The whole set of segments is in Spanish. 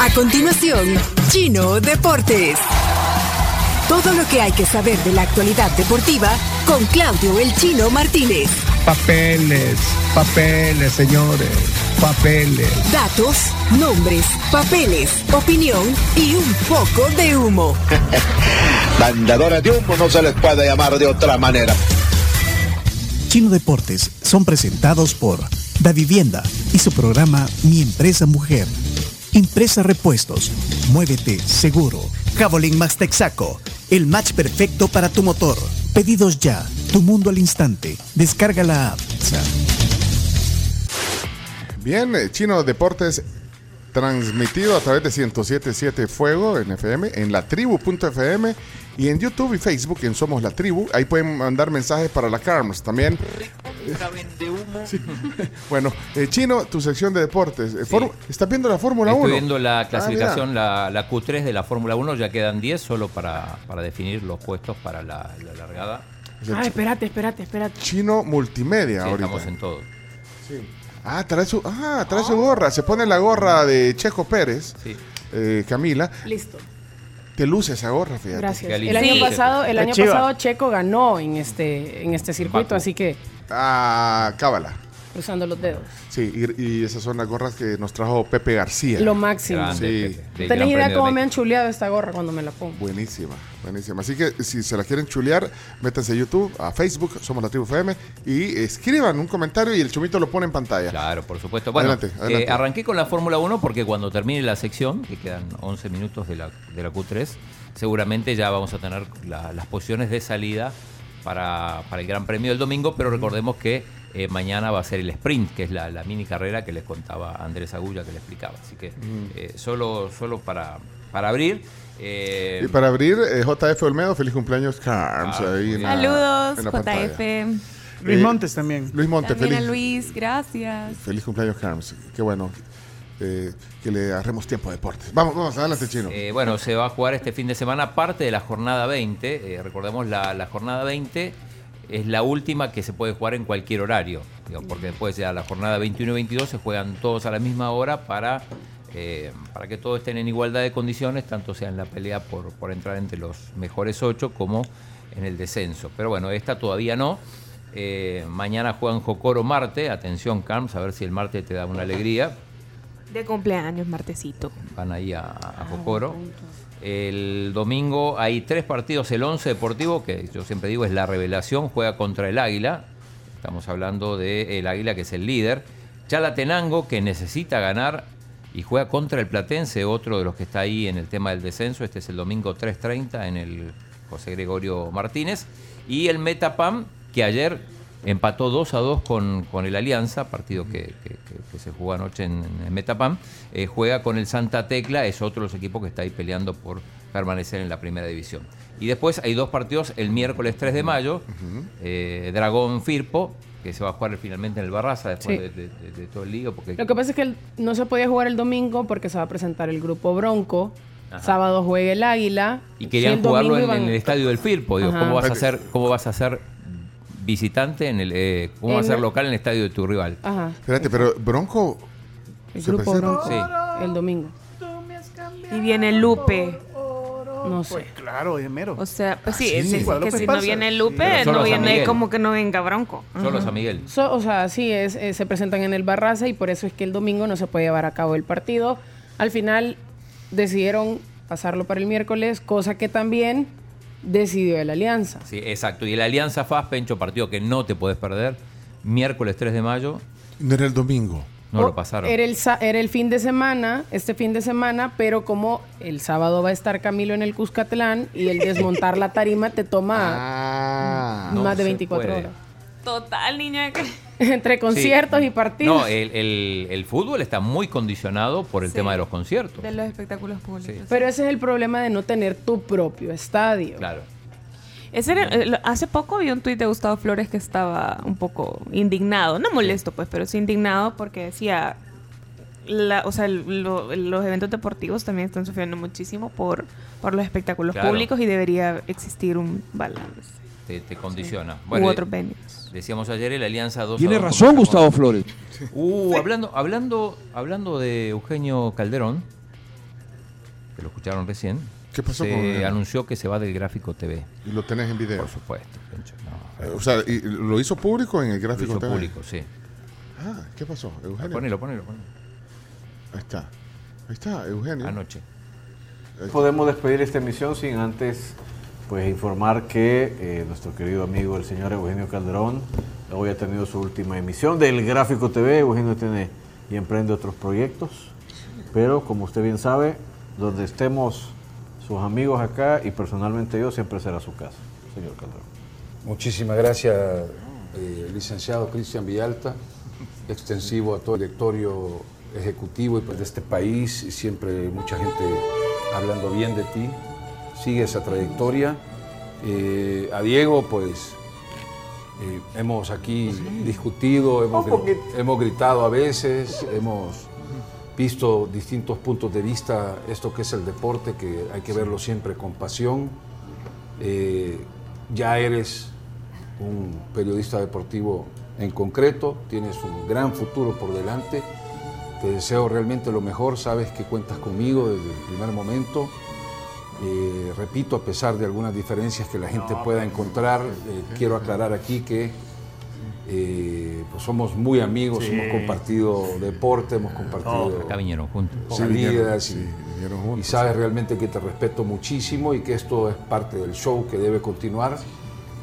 A continuación, Chino Deportes. Todo lo que hay que saber de la actualidad deportiva con Claudio El Chino Martínez. Papeles, papeles, señores, papeles. Datos, nombres, papeles, opinión y un poco de humo. Mandadores de humo no se les puede llamar de otra manera. Chino Deportes son presentados por Da Vivienda y su programa Mi Empresa Mujer. Impresa Repuestos. Muévete seguro. Javelin Max Texaco. El match perfecto para tu motor. Pedidos ya. Tu mundo al instante. Descarga la app. Bien, eh, Chino Deportes transmitido a través de 1077 Fuego en FM, en la tribu.fm y en YouTube y Facebook en Somos la Tribu. Ahí pueden mandar mensajes para la Carms también. Sí. Bueno, eh, Chino, tu sección de deportes. Eh, form- ¿Estás viendo la Fórmula 1? Estoy viendo la Ah, clasificación, mira. la, la Q3 de la Fórmula 1, ya quedan 10 solo para, para definir los puestos para la, la largada. Ah, espérate, espérate, espérate. Chino Multimedia Sí, ahorita. estamos en todo. Ah, trae su, ah, trae su gorra. Se pone la gorra de Checo Pérez, Sí. eh, Camila. Listo. Te luce esa gorra, fíjate. Gracias. El año Sí. pasado, el año pasado Checo ganó en este, en este circuito, Baku. así que Ah, cábala. Cruzando los dedos. Sí, y, y esas son las gorras que nos trajo Pepe García. Lo máximo. Grande, Sí. Pepe, ¿Tenés idea cómo me han chuleado esta gorra cuando me la pongo? Buenísima, buenísima. Así que si se la quieren chulear, métanse a YouTube, a Facebook, somos la tribu FM, y escriban un comentario y el chumito lo pone en pantalla. Claro, por supuesto. Bueno, Adelante, adelante. eh, arranqué con la Fórmula 1 porque cuando termine la sección, que quedan 11 minutos de la, de la Q3, seguramente ya vamos a tener la- las posiciones de salida para, para el Gran Premio del domingo, pero recordemos que eh, mañana va a ser el sprint, que es la, la mini carrera que les contaba Andrés Agulla, que le explicaba. Así que eh, solo, solo para, para abrir. eh, Y para abrir, eh, JF Olmedo, feliz cumpleaños, Carms. Ah, ahí muy en bien. la- Saludos, en la pantalla. JF. Luis Montes también. Luis Monte, También a feliz, Luis, gracias. feliz cumpleaños, Carms. Qué bueno eh, que le agarremos tiempo a deportes. Vamos, vamos, adelante, chino. Eh, bueno, se va a jugar este fin de semana parte de la jornada 20. Eh, recordemos, la, la jornada 20 es la última que se puede jugar en cualquier horario. digo, porque después ya la jornada 21 y 22 se juegan todos a la misma hora para, eh, para que todos estén en igualdad de condiciones, tanto sea en la pelea por, por entrar entre los mejores ocho como en el descenso. Pero bueno, esta todavía no. Eh, mañana juegan Jocoro Marte. Atención, Carms, a ver si el Marte te da una alegría De cumpleaños, martesito. van ahí a, a Jocoro. El domingo hay tres partidos. El 11 Deportivo, que yo siempre digo es la revelación, juega contra el Águila. Estamos hablando del Águila, que es el líder. Chalatenango, que necesita ganar y juega contra el Platense, otro de los que está ahí en el tema del descenso. Este es el domingo 3.30 en el José Gregorio Martínez. Y el Metapam, que ayer empató 2 a 2 con, con el Alianza, partido que, que- que- que se jugó anoche en, en Metapam. Eh, juega con el Santa Tecla, es otro de los equipos que está ahí peleando por permanecer en la primera división. Y después hay dos partidos el miércoles 3 de mayo, eh, Dragón Firpo, que se va a jugar finalmente en el Barraza después Sí. de, de- de- de todo el lío. Porque Lo que pasa es que el- no se podía jugar el domingo porque se va a presentar el grupo Bronco. Ajá. Sábado juega el Águila. Y querían jugarlo en, iban- en el estadio del Firpo. Digo. ¿cómo vas a hacer, cómo vas a ser visitante en el, eh, cómo vas a ser local en el estadio de tu rival? Ajá. Espérate, pero Bronco. El ¿Se grupo presenta? Bronco. Sí. El domingo. Y viene Lupe. No sé. Claro, es mero. O sea, pues sí, sí. es, es Guadalupe que si Esparza. no viene Sí. Lupe, Pero solo no San viene Miguel. como que no venga Bronco. Solo San Miguel. So- o sea, sí, es, eh, se presentan en el Barraza y por eso es que el domingo no se puede llevar a cabo el partido. Al final decidieron pasarlo para el miércoles, cosa que también decidió el Alianza. Sí, exacto. Y el Alianza FAS, Pencho, partido que no te puedes perder, miércoles 3 de mayo, No era el domingo. no O- lo pasaron. Era el, era el fin de semana, este fin de semana, pero como el sábado va a estar Camilo en el Cuscatlán y el desmontar la tarima te toma Ah. no más de se 24 puede. horas. Total, niña. Entre conciertos Sí. y partidos. No, el, el- el fútbol está muy condicionado por el Sí. tema de los conciertos. De los espectáculos públicos. Sí. Pero ese es el problema de no tener tu propio estadio. Claro. Ese era- eh, hace poco vi un tuit de Gustavo Flores que estaba un poco indignado, no molesto pues, pero sí indignado porque decía, la, o sea, lo- los eventos deportivos también están sufriendo muchísimo por, por los espectáculos Claro. públicos y debería existir un balance. Te, te condiciona. U Bueno, otros venues. decíamos ayer el Alianza 2 Tiene a 2 razón con- Gustavo Flores. Uh, hablando, hablando, hablando de Eugenio Calderón, que lo escucharon recién, ¿Qué pasó se con él? anunció que se va del gráfico TV. Y lo tenés en video. Por supuesto. No, Eh, O sea, y lo hizo público en el lo gráfico hizo TV? público, sí. Ah, ¿qué pasó? Eugenio. Ponelo, ponelo, ponelo. Ahí está. Ahí está, Eugenio. Anoche. Podemos despedir esta emisión sin antes pues informar que eh, nuestro querido amigo el señor Eugenio Calderón hoy ha tenido su última emisión del Gráfico TV. Eugenio tiene y emprende otros proyectos, pero como usted bien sabe, donde estemos sus amigos acá y personalmente yo siempre será su casa, señor Calderón. Muchísimas gracias, eh, licenciado Cristian Villalta, extensivo a todo el directorio ejecutivo pues, de este país. y Siempre mucha gente hablando bien de ti. Sigue esa trayectoria. Eh, a Diego, pues eh, hemos aquí discutido, hemos, gri- hemos gritado a veces, hemos visto distintos puntos de vista, esto que es el deporte, que hay que verlo siempre con pasión. Eh, ya eres un periodista deportivo en concreto, tienes un gran futuro por delante. Te deseo realmente lo mejor, sabes que cuentas conmigo desde el primer momento. Eh, repito, a pesar de algunas diferencias que la gente pueda encontrar, eh, quiero aclarar aquí que eh, pues somos muy amigos, hemos compartido deporte, hemos compartido Acá vinieron juntos. salidas Sí, y, vinieron y juntos. sabes realmente que te respeto muchísimo y que esto es parte del show que debe continuar.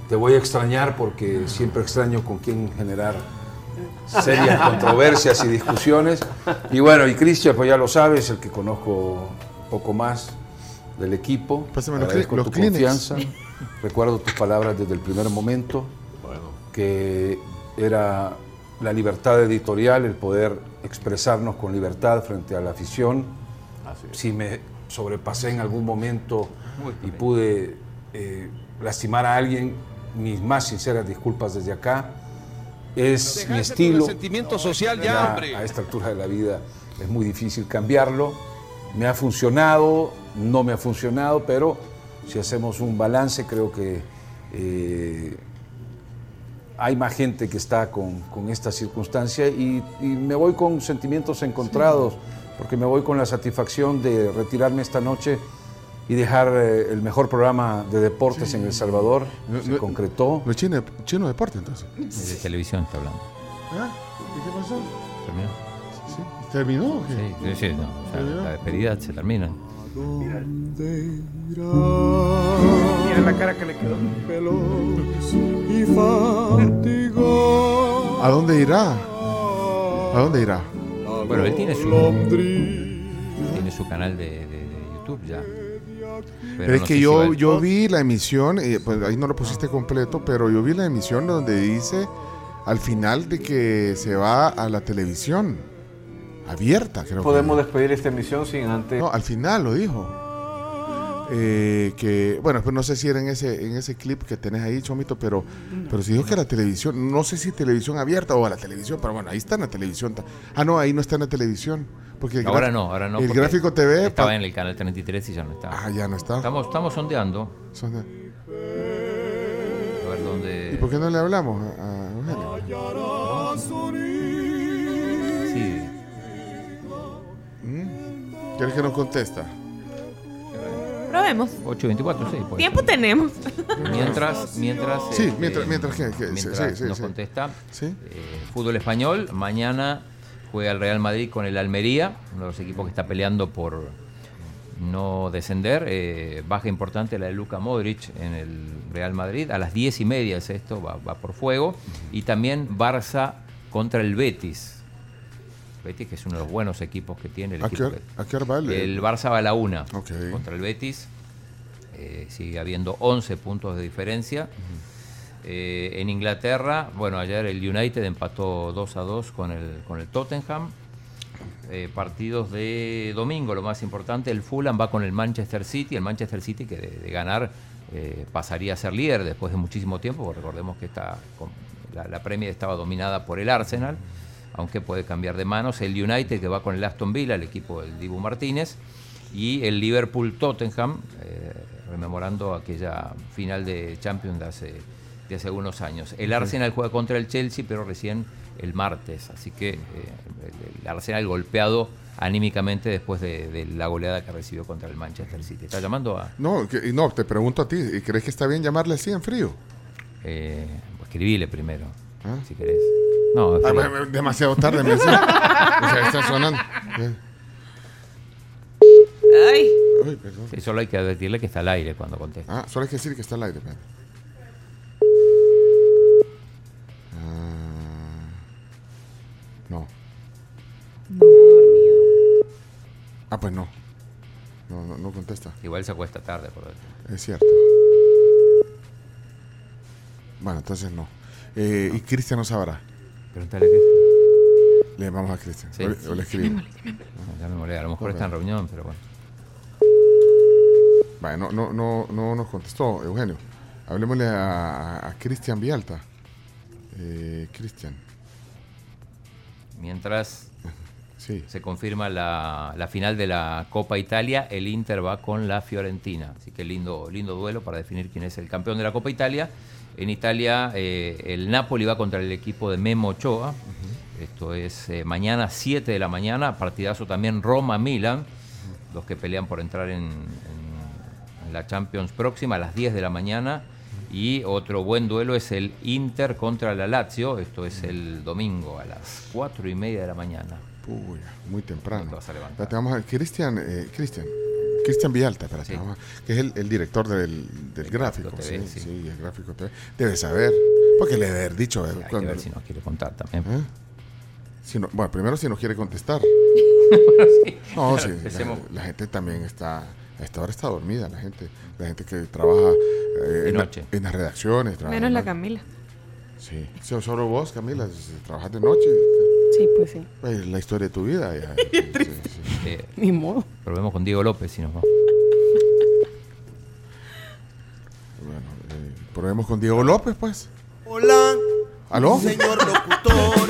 Te voy a extrañar porque siempre extraño con quién generar serias controversias y discusiones. Y bueno, y Cristian, pues ya lo sabes, el que conozco un poco más del equipo. Pásame los los tu Kleenex. confianza. Recuerdo tus palabras desde el primer momento, que era la libertad editorial, el poder expresarnos con libertad frente a la afición. Si me sobrepasé en algún momento y pude eh, lastimar a alguien, mis más sinceras disculpas desde acá. Es mi estilo. sentimiento social Ya a esta altura de la vida es muy difícil cambiarlo. Me ha funcionado, no me ha funcionado, pero si hacemos un balance, creo que eh, hay más gente que está con, con esta circunstancia y, y me voy con sentimientos encontrados, porque me voy con la satisfacción de retirarme esta noche y dejar eh, el mejor programa de deportes en El Salvador. No, Se no- concretó. Lo chino, chino deporte, entonces. De televisión está hablando. ¿Ah? ¿Y qué pasó? ¿Terminó? Sí. ¿Terminó o qué? Sí, sí, sí, no. O sea, la despedida se termina. Mira la cara que le quedó. ¿A dónde irá? ¿A dónde irá? Bueno, él tiene su, tiene su canal de, de- de YouTube ya. Pero es no que si yo, yo vi la emisión, eh, pues ahí no lo pusiste completo, pero yo vi la emisión donde dice al final de que se va a la televisión abierta, creo. que- Podemos despedir esta emisión sin antes... No, al final lo dijo. Eh, que, bueno, pues no sé si era en ese, en ese clip que tenés ahí, Chomito, pero, pero si dijo que la televisión, no sé si televisión abierta o a la televisión, pero bueno, ahí está en la televisión. Ah, no, ahí no está en la televisión. Porque Ahora no, ahora no. El gráfico TV. Estaba en el canal 33 y ya no está. Ah, ya no está. Estamos, estamos sondeando. Son de- A ver dónde. ¿Y por qué no le hablamos a, a Eugenio? ¿Quieres que nos contesta? Probemos. 8.24, sí. puede Tiempo tenemos. Mientras, mientras. Sí, este, mientras- mientras que- que- sí, mientras sí, sí, nos sí. contesta. Sí. eh, fútbol español. Mañana juega el Real Madrid con el Almería, uno de los equipos que está peleando por no descender. Eh, baja importante la de Luka Modric en el Real Madrid. A las 10 y media es esto, va, va por fuego. Y también Barça contra el Betis. Betis, que es uno de los buenos equipos que tiene el ¿A equipo qué, hora- que- a qué hora va el- Barça va a la una contra el Betis. Eh, sigue habiendo 11 puntos de diferencia. Eh, en Inglaterra, bueno, ayer el United empató 2 a 2 con el, con el Tottenham. Eh, partidos de domingo, lo más importante, el Fulham va con el Manchester City. El Manchester City que de, de ganar pasaría a ser líder después de muchísimo tiempo, porque recordemos que esta, la, la Premier estaba dominada por el Arsenal, aunque puede cambiar de manos. El United que va con el Aston Villa, el equipo del Dibu Martínez. Y el Liverpool-Tottenham, eh, rememorando aquella final de Champions de hace, de hace algunos años. El Arsenal juega contra el Chelsea, pero recién el martes. Así que eh, el, Arsenal golpeado anímicamente después de, de la goleada que recibió contra el Manchester City. ¿Está llamando a...? No, que- no, te pregunto a ti, ¿y ¿crees que está bien llamarle así en frío? Eh, escribile primero, ¿Ah? si querés. No, Ah, demasiado tarde me decía. O sea, está sonando. Ay, Ay, perdón. Sí, solo hay que advertirle que está al aire cuando contesta. Ah, solo hay que decir que está al aire. espérate. Ah, no. Ah, pues no. No, no, no contesta. Igual se acuesta tarde, por eso. Es cierto. Bueno, entonces no. Eh, Y Cristian no sabrá. Pregúntale a Cristian. Le llamamos a Cristian. Sí. O, le- o le escribimos. No, ya me molé, a lo mejor Ok. está en reunión, pero bueno. Vale, no, no, no, no nos contestó, Eugenio. Hablemosle a, a- a Cristian Vialta. Eh, Cristian, Mientras sí. se confirma la, la final de la Copa Italia, el Inter va con la Fiorentina. Así que lindo, lindo duelo para definir quién es el campeón de la Copa Italia. En Italia, eh, el Napoli va contra el equipo de Memo Ochoa. Esto es eh, mañana 7 de la mañana. Partidazo también Roma-Milan. Los que pelean por entrar en, la Champions próxima a las 10 de la mañana. Y otro buen duelo es el Inter contra la Lazio. Esto es el domingo a las 4 y media de la mañana. Uy, muy No temprano. te vas a levantar. Cristian, eh, Cristian, Cristian Villalta, espérate, Sí. que es el, el director del, del gráfico. TV, sí, sí. sí, el gráfico TV. Debe saber, porque le debe haber dicho. Hay que cuando- ver si nos quiere contar también. ¿Eh? Si no- bueno, primero si nos quiere contestar. No, sí, la, empecemos. la gente también está, a esta hora está dormida, la gente, la gente que trabaja eh, De en, la- noche. en las redacciones. trabaja menos la. Camila. Sí, So- solo vos, Camila, trabajas de noche, Sí, pues sí. pues, la historia de tu vida. ya, sí. Eh, Ni modo. probemos con Diego López si nos va. Bueno, eh, probemos con Diego López, pues. Hola, ¿Aló? señor locutor.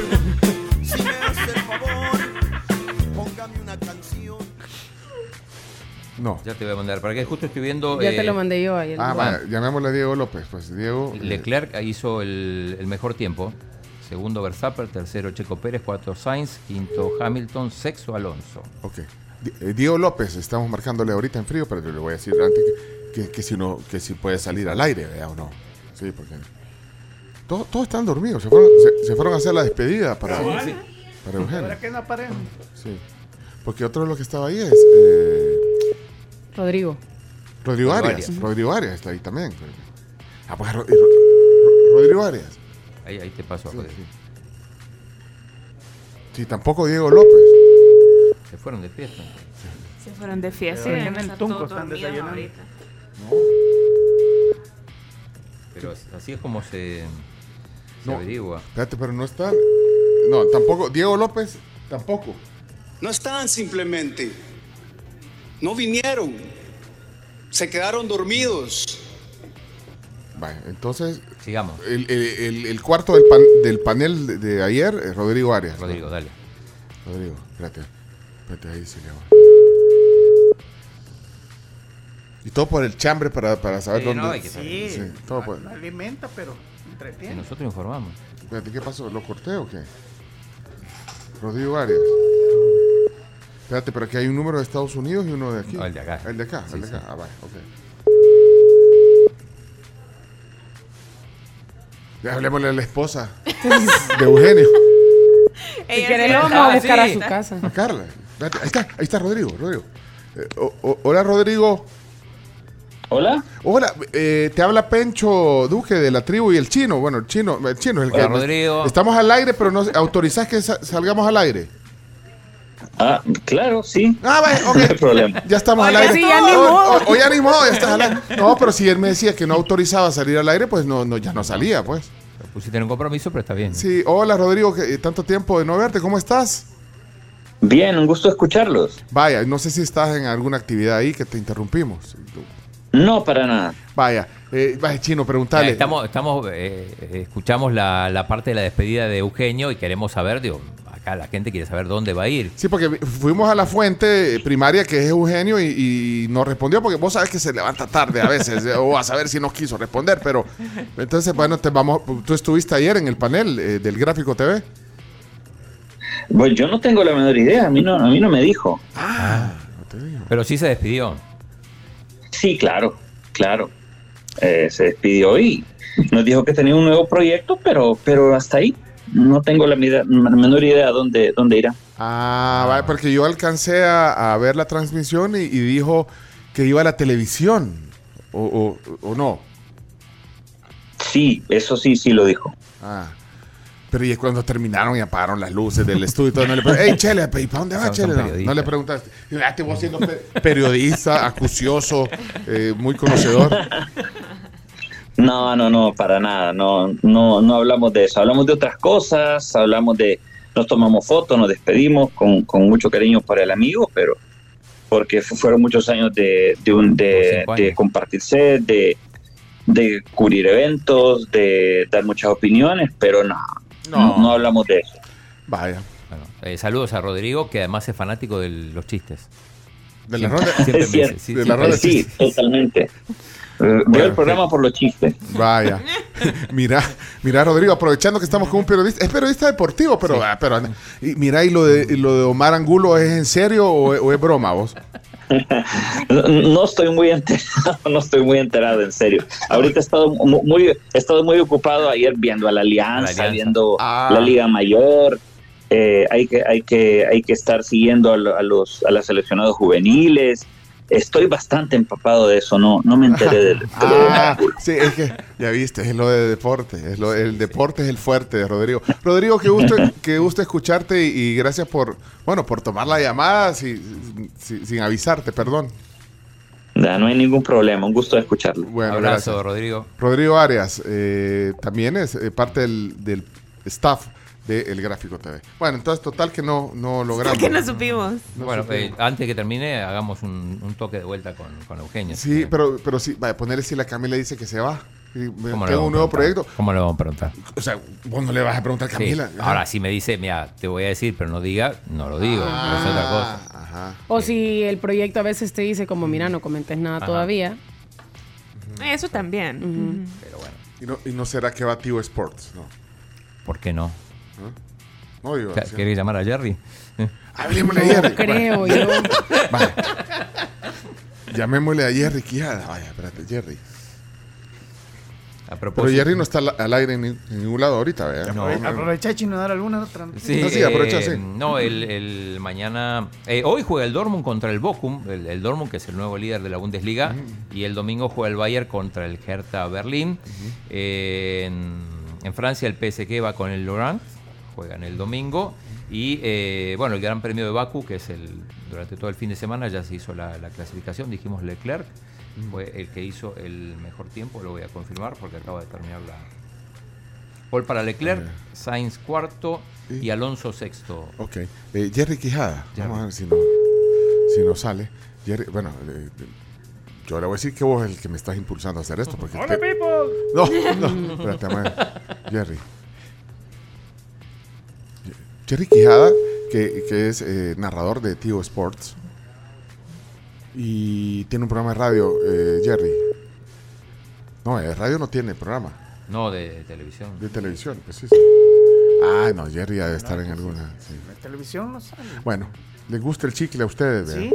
Si me hace el favor, póngame una canción. No. Ya te voy a mandar. Para que justo estoy viendo. Ya eh, te lo mandé yo ayer. Ah, Bueno. llamémosle a Diego López, pues Diego. eh, Leclerc hizo el, el mejor tiempo. Segundo Verstappen, tercero Checo Pérez, cuarto Sainz, quinto Hamilton, sexto Alonso. Ok. Eh, Diego López, estamos marcándole ahorita en frío, pero yo le voy a decir antes que, que, que si no, que si puede salir al aire, ¿verdad o no? Sí, porque todos, todos están dormidos, se fueron, se, se fueron a hacer la despedida para, para Eugenio. ¿Para qué no aparecen? Sí. Porque otro de los que estaba ahí es eh, Rodrigo. Rodrigo Arias. Rodrigo Arias está ahí también. Ah, pues Rodrigo Arias. Ahí, ahí te paso a Sí, sí. Sí, tampoco Diego López. Se fueron de fiesta. Se fueron de fiesta. Aquí en el Tunco todos están dormidos desayunando. ahorita. Pero así es como se, se No. averigua. Espérate, pero no está. No, tampoco. Diego López, tampoco. No están simplemente. No vinieron. Se quedaron dormidos. Vale, entonces, Sigamos. el, el- el- el cuarto del, pan- del panel de, de ayer es Rodrigo Arias. Rodrigo, dale. Rodrigo, espérate. Espérate, ahí se le va. Y todo por el chambre para, para saber Sí, dónde. no, hay que Sí, Sí, todo no, por- no alimenta, pero Y entretiene. nosotros informamos. Espérate, ¿qué pasó? ¿Lo corté o qué? Rodrigo Arias. Espérate, pero aquí hay un número de Estados Unidos y uno de aquí. No, el de acá. El de acá, Sí, el de sí. acá. Ah, vale, ok. Hablemosle a la esposa de Eugenio, Si lo vamos a buscar a su casa. a Carla. Ahí está, ahí está Rodrigo, Rodrigo. Eh, o- o- hola, Rodrigo. Hola. Hola, eh, te habla Pencho Duque de la tribu y el chino. Bueno, el chino, el chino es el Hola, que. Rodrigo. Estamos al aire, pero no autorizás que sa- salgamos al aire. Ah, claro, sí. Ah, vaya, ok. No hay problema. Ya estamos al aire. sí, ya ni O- modo. o- o ya ni modo, ya estás al aire. No, pero si él me decía que no autorizaba salir al aire, pues no, no ya no salía, pues. Lo pusiste en un compromiso, pero está bien. Sí, hola Rodrigo, que, eh, tanto tiempo de no verte, ¿cómo estás? Bien, un gusto escucharlos. Vaya, no sé si estás en alguna actividad ahí que te interrumpimos. No, para nada. Vaya, eh, vaya chino, preguntale. Estamos, estamos eh, eh, escuchamos la, la parte de la despedida de Eugenio y queremos saber, digo, acá la gente quiere saber dónde va a ir. Sí, porque fuimos a la fuente primaria que es Eugenio y, y no respondió porque vos sabes que se levanta tarde a veces o a saber si no quiso responder, pero entonces bueno, te vamos tú estuviste ayer en el panel eh, del Gráfico TV. Pues yo no tengo la menor idea, a mí no, a mí no me dijo. Pero sí se despidió. Sí, claro, claro. Eh, se despidió y nos dijo que tenía un nuevo proyecto, pero, pero hasta ahí. No tengo la, mida- la menor idea dónde, dónde irá. Ah, vaya, porque yo alcancé a, a ver la transmisión y, y dijo que iba a la televisión. O, o- o no. Sí, eso sí, sí lo dijo. Ah. Pero y cuando terminaron y apagaron las luces del estudio y todo, no le preguntaste, hey, Chele, ¿y para dónde va Chele? No, le preguntaste. Ya te voy siendo pe- periodista, acucioso, eh, muy conocedor. No, no, no, para nada. No, no, no hablamos de eso. Hablamos de otras cosas. Hablamos de, nos tomamos fotos, nos despedimos con, con mucho cariño para el amigo, pero porque fu- fueron muchos años de, de, un, de, de años. compartir set, de, de cubrir eventos, de dar muchas opiniones, pero no, no, no hablamos de eso. Vaya. Bueno, eh, saludos a Rodrigo, que además es fanático de los chistes. De la ronda- Sí, totalmente. Eh, veo el programa por los chistes. Vaya. mira, mira, Rodrigo, aprovechando que estamos con un periodista, es periodista deportivo, pero, ah, pero y mira, ¿y lo de, y lo de Omar Angulo es en serio o, es- o es broma vos? No, no estoy muy enterado, no estoy muy enterado, en serio. Ahorita he estado mu- muy, he estado muy ocupado ayer viendo a la Alianza, Alianza. viendo Ah. la Liga Mayor. Eh, hay que, hay que, hay que estar siguiendo a los, a los seleccionados juveniles. Estoy bastante empapado de eso, no, no me enteré del. del- Ah, sí, es que ya viste, es lo de deporte, es lo, el deporte es el fuerte de Rodrigo. Rodrigo, qué gusto, qué gusto escucharte y, y gracias por, bueno, por tomar la llamada si- si- sin avisarte, perdón. No hay ningún problema, un gusto escucharlo. Bueno, Abrazo, gracias. Rodrigo. Rodrigo Arias, eh, también es eh, parte del, del staff de El Gráfico TV. Bueno, entonces total que no, no logramos. que no supimos. No bueno, supimos. eh, antes que termine, hagamos un, un toque de vuelta con, con Eugenio. Sí, pero, pero sí, vaya, ponerle si la Camila dice que se va. Y me- ¿Cómo le tengo vamos un nuevo a preguntar? proyecto. ¿Cómo le vamos a preguntar? O sea, vos no le vas a preguntar a. Camila. Ahora, si me dice, mira, te voy a decir, pero no diga, no lo digo. Ah, pero es otra cosa. Ajá. O si el proyecto a veces te dice como, mira, no comentes nada Ajá. todavía. Eso también. Pero bueno, ¿Y no, y no será que va Tivo Sports? No. ¿por qué no? No digo. ¿Qué- sí. ¿Quieres llamar a Jerry? Hablemosle a Jerry. No creo yo. Vaya. Llamémosle a Jerry Quijada. Vaya, espérate, Jerry. A Pero. Jerry no está al, aire en, ni- en ningún lado ahorita, ¿verdad? No. Aprove- Aprovecha chino dar alguna otra. Sí, No, sí, aprovecha, eh, sí. No, el, el mañana. eh, hoy juega el Dortmund contra el Bochum, el, el Dortmund que es el nuevo líder de la Bundesliga, y el domingo juega el Bayern contra el Hertha Berlín. Eh, en, en Francia el PSG va con el Laurent, juegan el domingo. Y eh, bueno, el Gran Premio de Baku, que es el durante todo el fin de semana ya se hizo la, la clasificación, dijimos Leclerc. Fue el que hizo el mejor tiempo, lo voy a confirmar porque acaba de terminar la, Paul para Leclerc, Sainz cuarto y Alonso sexto. Ok. Eh, Jerry Quijada. Jerry. Vamos a ver si no, si no sale. Jerry, bueno, eh, yo le voy a decir que vos es el que me estás impulsando a hacer esto. Porque ¡Hola, te- people! No, no, espérate. Jerry. Jerry Quijada, que, que es eh, narrador de Tío Sports. Y tiene un programa de radio, eh, Jerry. No, de radio no tiene programa. No, de, de televisión. De televisión, pues sí. sí. Ah, no, Jerry debe estar en alguna. sí. La televisión no sale. Bueno, ¿les gusta el chicle a ustedes? ¿Sí? vea?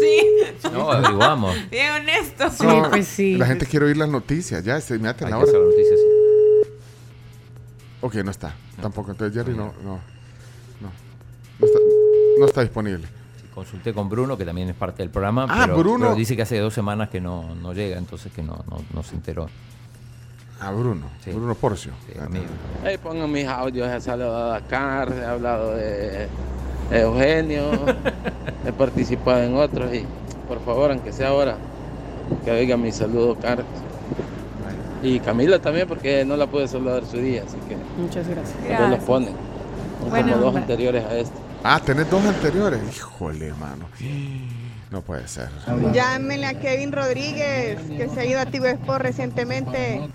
Sí. No, averiguamos. Bien honesto. Sí, pues sí. La gente quiere oír las noticias, ya, este, mírate Hay la que hora. hacer la noticia así. Ok, no está. Tampoco. Entonces Jerry no, no, no. No está, disponible. Consulté con Bruno, que también es parte del programa, Ah, pero, Bruno. pero dice que hace dos semanas que no, no llega, entonces que no, no, no se enteró. Ah, Bruno. Sí. Bruno Porcio. Sí, amigo. Hey, pongan mis audios, he saludado a Dakar, he hablado de Eugenio, he participado en otros y por favor, aunque sea ahora, que oiga mi saludo, Carlos. Y Camila también, porque no la pude saludar su día, así que Muchas gracias. después los Gracias. ponen. Son Bueno, como dos hombre. anteriores a este. Ah, tenés dos anteriores. Híjole, mano. No puede ser. Llámenle a Kevin Rodríguez, que se ha ido a Tigo Sport recientemente.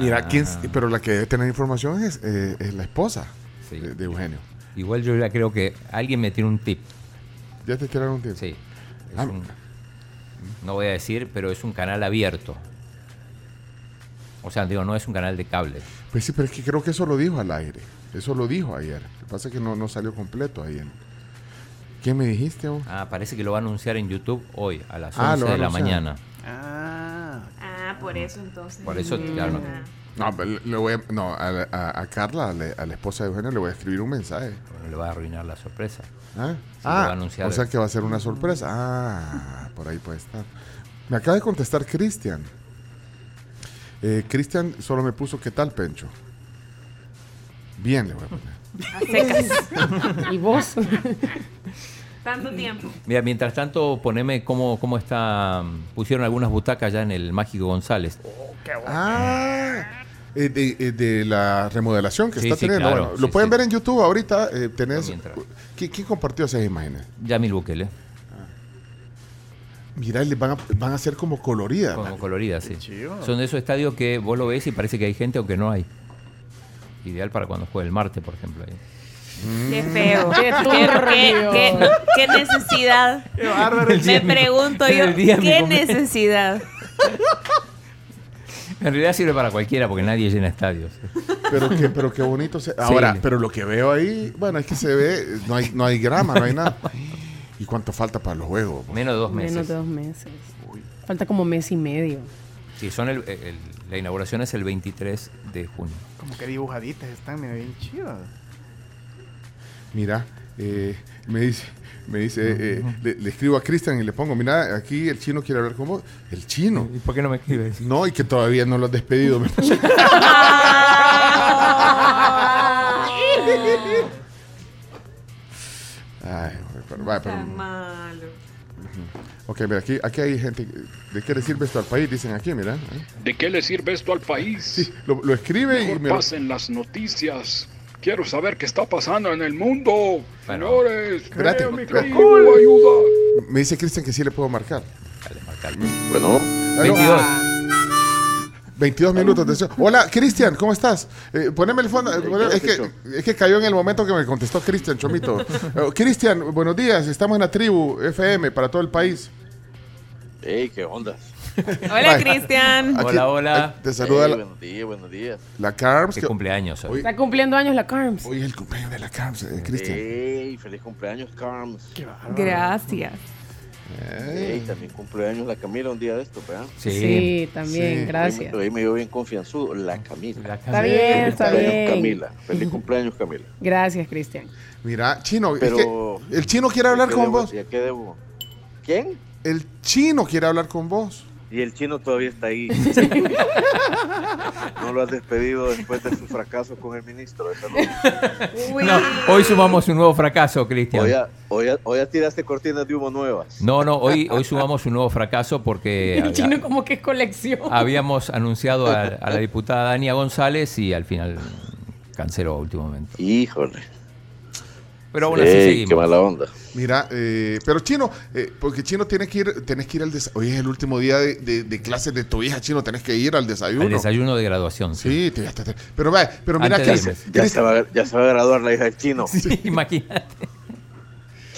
Mira, Ah, ¿quién, pero la que debe tener información es, eh, es la esposa Sí. de, de Eugenio. Igual yo ya creo que alguien me tiene un tip. ¿Ya te tiraron un tiempo? Sí. Es Ah. un- no voy a decir, pero es un canal abierto. O sea, digo, no es un canal de cable. Pues sí, pero es que creo que eso lo dijo al aire. Eso lo dijo ayer. Lo que pasa es que no, no salió completo ahí. En... ¿Qué me dijiste? vos? Ah, parece que lo va a anunciar en YouTube hoy, a las Ah, 11 lo va a de la mañana. Ah, por eso entonces. Por eso, claro, no. Le- voy a, no a, a- a Carla, a la, a la esposa de Eugenio, le voy a escribir un mensaje. No le va a arruinar la sorpresa. ¿Ah? Sí, lo va a anunciar. o sea que va a ser una sorpresa. Ah, por ahí puede estar. Me acaba de contestar Cristian. Eh, Cristian solo me puso ¿qué tal, Pencho? Bien, le voy a poner. A secas. ¿Y vos? Tanto tiempo. Mira, mientras tanto, poneme cómo, cómo está. Pusieron algunas butacas ya en el Mágico González. Ah, eh, de, eh, de la remodelación que Sí, está sí, teniendo. claro, Bueno, sí, lo pueden sí. ver en YouTube ahorita. eh, tenés, Mientras. ¿Qui- ¿Quién compartió esas imágenes? Yamil Bukele. Mira, y les van a, van a ser como coloridas. Como coloridas, sí. Son de esos estadios que vos lo ves y parece que hay gente aunque no hay. Ideal para cuando juegue el Marte, por ejemplo. ahí. Qué feo. Qué Qué, qué- qué- necesidad. Me pregunto yo, ¿qué necesidad? En realidad sirve para cualquiera porque nadie llena estadios. Pero qué, pero qué bonito. se- Ahora, Sí. pero lo que veo ahí, bueno, es que se ve, no hay, no hay grama, no hay nada. ¿Y cuánto falta para los juegos? Menos de dos meses. Menos de dos meses. Falta como mes y medio. Sí, son el- el- la inauguración es el 23 de junio. Como que dibujaditas están, mira, bien chidas. Mira, eh, me dice, me dice, eh, le, le escribo a Cristian y le pongo, mira, aquí el chino quiere hablar con vos. El chino. ¿Y por qué no me escribes? No, y que todavía no lo has despedido. Ay, pero, pero- Tan malo. Ok, mira, aquí, aquí hay gente. ¿De qué le sirve esto al país? Dicen aquí, mira. ¿eh? ¿De qué le sirve esto al país? Sí, lo, lo escribe y Mejor me lo- pasen las noticias. Quiero saber qué está pasando en el mundo. Bueno. Señores, Espérate, mi ayuda. Me dice Cristian que sí le puedo marcar. Dale, marcale. Bueno, Ah, no, 22. 22 minutos de. Hola, Cristian, ¿cómo estás? Eh, poneme el fondo. eh, poneme- es, que, es que cayó en el momento que me contestó Cristian Chomito. Eh, Cristian, buenos días. Estamos en la tribu FM para todo el país. hey, ¿qué onda? Hola. Cristian. Hola, hola. eh, Te saluda Hey, la, buenos días, buenos días. la Carms. Qué que- cumpleaños hoy. Está cumpliendo años la Carms. hoy es el cumpleaños de la Carms, eh, Cristian. Hey, feliz cumpleaños, Carms. Gracias. También cumpleaños la Camila un día de esto, ¿verdad? Sí. Sí, también, Sí. gracias. Hoy me, hoy me dio bien confianzudo, la Camila. La Está bien, Feliz está cumpleaños, bien. Camila. Feliz cumpleaños, Camila. Gracias, Cristian. Mira, Chino, es Pero- que el chino quiere hablar ¿Ya qué con debo- vos. qué debo? ¿Quién? El chino quiere hablar con vos. Y el chino todavía está ahí. no lo has despedido después de su fracaso con el ministro de Salud. Uy. No, hoy sumamos un nuevo fracaso, Cristian. Hoy ya, hoy, hoy ya tiraste cortinas de humo nuevas. No, no, hoy, hoy sumamos un nuevo fracaso porque El chino como que es colección. habíamos anunciado a, a la diputada Dania González y al final canceló a último momento. Híjole. Pero aún así Ey, seguimos. qué mala onda. Mira, eh, pero Chino, eh, porque Chino tiene que ir, tenés que ir al desayuno. Hoy es el último día de, de- de clases de tu hija, Chino, tenés que ir al desayuno. Al desayuno de graduación. Sí, te, te- te- pero va, pero mira que. Ya se, va, a- ya se va a graduar la hija del chino. Sí, imagínate.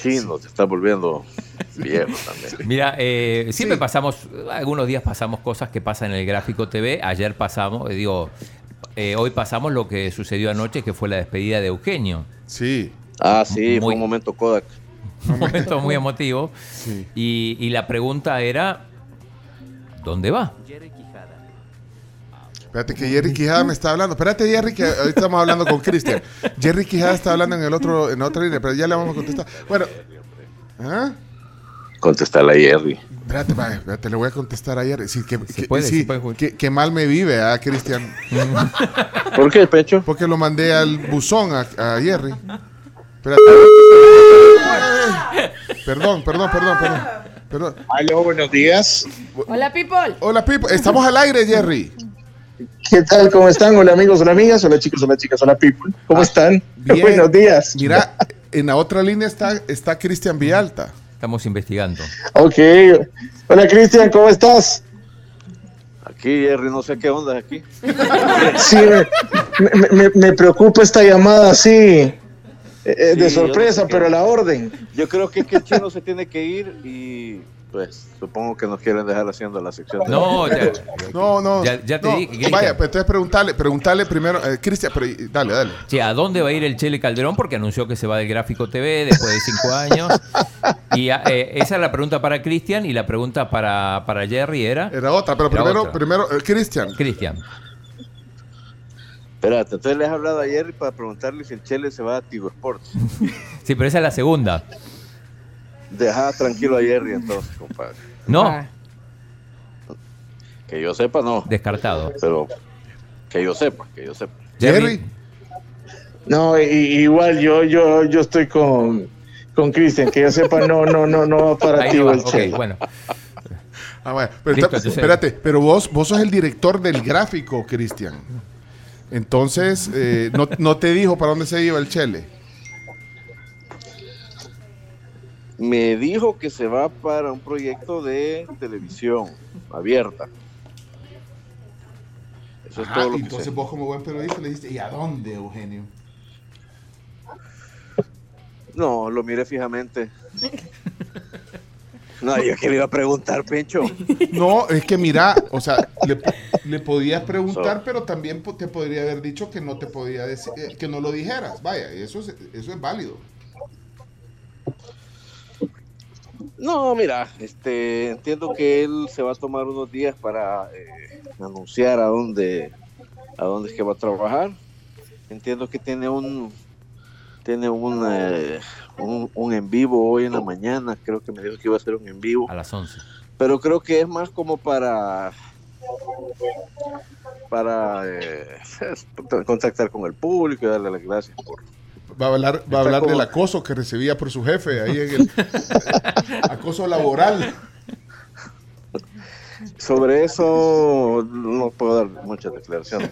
Chino, te está volviendo viejo también. Mira, eh, siempre pasamos, algunos días pasamos cosas que pasan en el gráfico TV. Ayer pasamos, eh, digo, eh, hoy pasamos lo que sucedió anoche, que fue la despedida de Eugenio. Sí. Ah, sí, fue Muy- un momento Kodak. Un momento muy emotivo. Sí. Y, y la pregunta era, ¿dónde va? Espérate que Jerry Quijada me está hablando. Espérate, Jerry, que ahorita estamos hablando con Cristian. Jerry Quijada está hablando en el otro, en otra línea, pero ya le vamos a contestar. Bueno, ¿ah? Contestarle a Jerry. Espérate, espérate, le voy a contestar a Jerry. Sí, que, que- puede, sí, se puede, Julio. que, que mal me vive, ¿ah, Cristian? ¿Por qué, Pecho? Porque lo mandé al buzón a, a Jerry. Espérate. Perdón, perdón, perdón, perdón. perdón. Aló, buenos días. Hola, people. Hola, Pipo. Estamos al aire, Jerry. ¿Qué tal? ¿Cómo están? Hola amigos, hola amigas, hola chicos, hola chicas, hola people. ¿Cómo están? Bien. Buenos días. Mira, en la otra línea está, está Cristian Villalta. Estamos investigando. Ok. Hola Cristian, ¿cómo estás? Aquí, Jerry, no sé qué onda aquí. Sí, me, me- me- me preocupa esta llamada así, eh, de Sí, yo sorpresa, no sé pero la orden. Yo creo que que el chino se tiene que ir y pues supongo que nos quieren dejar haciendo la sección. de- No, ya, No, no. Ya- ya te no. dije. Vaya, pues entonces preguntarle, preguntarle primero, eh, Cristian, pero, dale, dale. Sí, ¿a dónde va a ir el Chele Calderón? Porque anunció que se va del Gráfico TV después de cinco años. Y ah, eh, esa es la pregunta para Cristian y la pregunta para, para Jerry era... Era otra, pero Era primero, otra. primero, eh, Cristian. Cristian. Espérate, entonces les he hablado ayer para preguntarle si el Chele se va a Tigo Sports. Sí, pero esa es la segunda. Deja tranquilo a Jerry entonces, compadre. No, Que yo sepa, no. descartado. Pero que yo sepa, que yo sepa. Jerry. No, igual yo yo yo estoy con con Cristian, que yo sepa, no, no, no, no va para ti el ok, Che. bueno. Ah, bueno, pero Listo, está- entonces- espérate, pero vos, vos sos el director del gráfico, Cristian. Entonces, eh, no, no te dijo para dónde se iba el Chele. Me dijo que se va para un proyecto de televisión abierta. Eso es todo lo que entonces sé. vos como buen periodista le dijiste, ¿y a dónde, Eugenio? No, lo miré fijamente. No, yo que le iba a preguntar, Pencho. No, es que mira, o sea, le, le podías preguntar, pero también te podría haber dicho que no te podía decir, eh, que no lo dijeras. Vaya, eso es, eso es válido. No, mira, este, entiendo que él se va a tomar unos días para eh, anunciar a dónde, a dónde es que va a trabajar. Entiendo que tiene un, tiene un, eh, un, un en vivo hoy en la mañana. Creo que me dijo que iba a ser un en vivo. A las 11. Pero creo que es más como para, para eh, contactar con el público y darle las gracias por, Va a hablar, va a hablar como- del acoso que recibía por su jefe ahí en el acoso laboral. Sobre eso no puedo dar muchas declaraciones.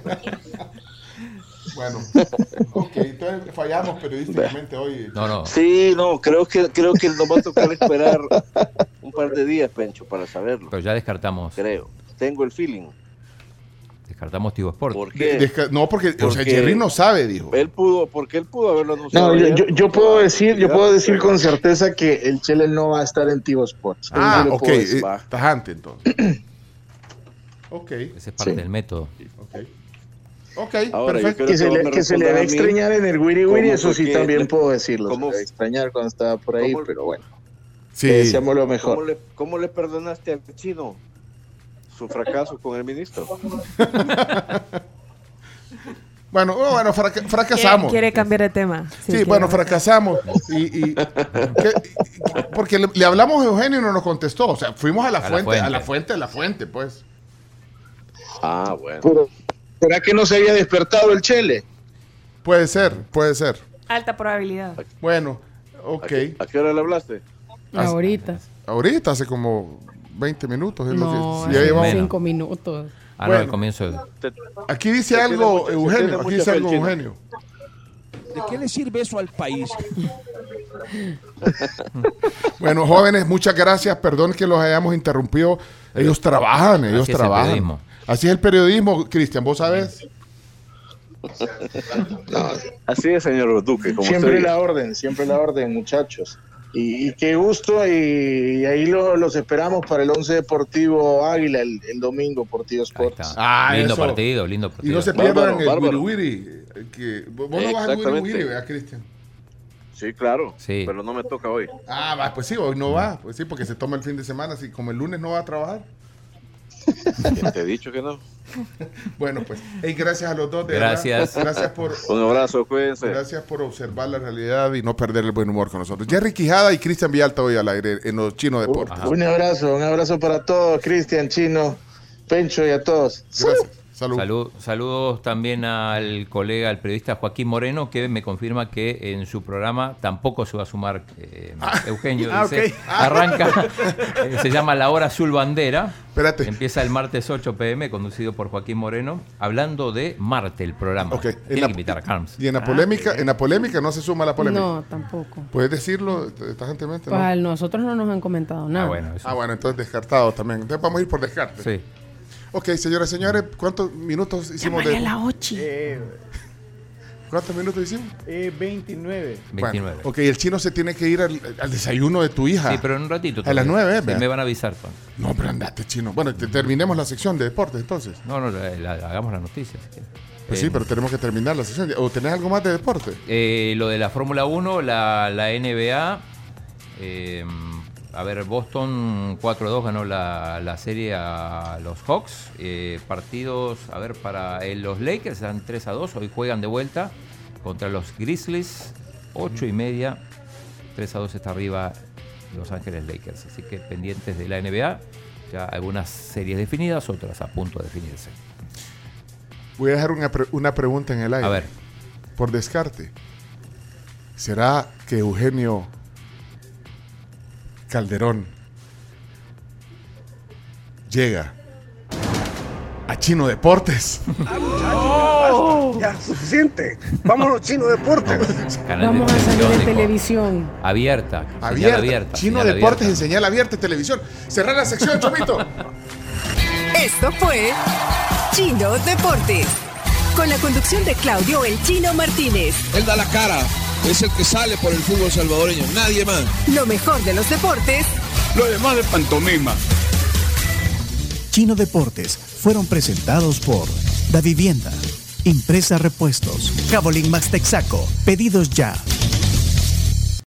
Bueno, ok, entonces fallamos periodísticamente hoy. No, no. Sí, no, creo que creo que nos va a tocar esperar un par de días, Pencho, para saberlo. Pero ya descartamos. Creo. Tengo el feeling. Descartamos Tigo Sport. ¿Por qué? desca- no, porque, o sea, Jerry no sabe, dijo. Él pudo, porque él pudo haberlo anunciado. No, yo, yo, yo puedo decir, yo puedo decir con certeza que el Chele no va a estar en Tivo Sports. Ahí Ah, sí ok, eh, tajante entonces. ok, Ese es parte Sí. del método. ok. Ok, Ahora, perfecto. Que se, le, que se le va a extrañar en el Wiri cómo Wiri, eso sí que también le- puedo decirlo. cómo- Se le va a extrañar cuando estaba por ahí, cómo- pero bueno. Sí. Le deseamos lo ¿Cómo mejor. le, ¿Cómo le perdonaste al chino su fracaso con el ministro? Bueno, oh, bueno, fraca- Quiere, fracasamos. quiere cambiar de tema. Sí, quiere bueno, fracasamos. Y, y- ¿qué- porque le, le hablamos a Eugenio y no nos contestó. O sea, fuimos a la, A la fuente, fuente. a la fuente, a la fuente, pues. Ah, bueno. Pero, ¿Será que no se había despertado el Chele? Puede ser, puede ser. Alta probabilidad. Bueno, ¿A ok. qué, a qué hora le hablaste? Ahorita. Ahorita, hace como 20 minutos. es lo que- No, si ya hace llevamos- menos. cinco minutos. Ah, no, Bueno. al comienzo. de- Aquí dice algo, tiene Eugenio. Aquí dice algo. Eugenio. ¿De qué le sirve eso al país? Bueno, jóvenes, muchas gracias. Perdón que los hayamos interrumpido. Ellos trabajan, ellos Así trabajan. Así es el periodismo, Cristian, vos sabes. Así es, señor Duque. Como Siempre la orden, siempre la orden, muchachos. Y, y qué gusto, y, y ahí lo- los esperamos para el 11 Deportivo Águila el, el domingo por Tío Sports. Ah, lindo eso. partido, lindo Y partido. no se Bárbaro, pierdan el bárbaro. Wiri Wiri. Que, vos no vas al Wiri Exactamente. Wiri, ¿verdad, Cristian? Sí, claro. Sí. Pero no me toca hoy. Ah, va, pues sí, hoy no va. Pues sí, porque se toma el fin de semana. Así como el lunes no va a trabajar. ¿Quién te he dicho que no? Bueno, pues, hey, gracias a los dos. de Gracias. verdad. Gracias por, Un abrazo, cuídense. gracias por observar la realidad y no perder el buen humor con nosotros. Jerry Quijada y Cristian Villalta hoy al aire en los Chinos Deportes. Ajá. Un abrazo, un abrazo para todos, Cristian, Chino, Pencho y a todos. Gracias. Salud. Salud- saludos también al colega, al periodista Joaquín Moreno, que me confirma que en su programa tampoco se va a sumar eh, Eugenio. ah, dice, ok. Arranca, eh, se llama La Hora Azul Bandera. Espérate. Empieza el martes 8 pm, conducido por Joaquín Moreno, hablando de Marte, el programa. Ok. En Tiene la- que invitar a Carms. Y en la polémica, en la polémica no se suma la polémica. No, tampoco. ¿Puedes decirlo tajantemente? Pues no? a nosotros no nos han comentado nada. Ah, bueno, eso. Ah, bueno, entonces descartado también. Entonces vamos a ir por descarte. Sí. Ok, señoras y señores, ¿cuántos minutos hicimos Llámale de...? a la Ochi. ¿Cuántos minutos hicimos? Eh, 29. Bueno, ok, el chino se tiene que ir al, al desayuno de tu hija. Sí, pero en un ratito. A las nueve, Sí, vea. me van a avisar. Juan. No, pero andate, chino. Bueno, te- terminemos la sección de deportes entonces. No, no, la- la- hagamos las noticias. si quieres. Pues Eh, sí, pero tenemos que terminar la sección. ¿O tenés algo más de deporte? Eh, lo de la Fórmula 1, la, la NBA. eh, a ver, Boston 4-2 ganó la, la serie a los Hawks. Eh, partidos, a ver, para eh, los Lakers están 3-2. Hoy juegan de vuelta contra los Grizzlies. 8 y media. 3-2 está arriba Los Ángeles Lakers. Así que pendientes de la NBA. Ya algunas series definidas, otras a punto de definirse. Voy a dejar una, pre- una pregunta en el aire. A ver. Por descarte. ¿Será que Eugenio Calderón llega a Chino Deportes? Ya, suficiente. Vámonos, Chino Deportes. Canal Vamos de a salir en de- televisión. Abierta. señal Abierta. abierta. Chino señal Deportes abierta. en señal abierta y televisión. Cerrar la sección, Chomito. Esto fue Chino Deportes. Con la conducción de Claudio El Chino Martínez. Él da la cara, es el que sale por el fútbol salvadoreño, nadie más. Lo mejor de los deportes Lo demás de pantomima. Chino Deportes fueron presentados por Da Vivienda, Impresa Repuestos, Cabolín Max Texaco, Pedidos Ya,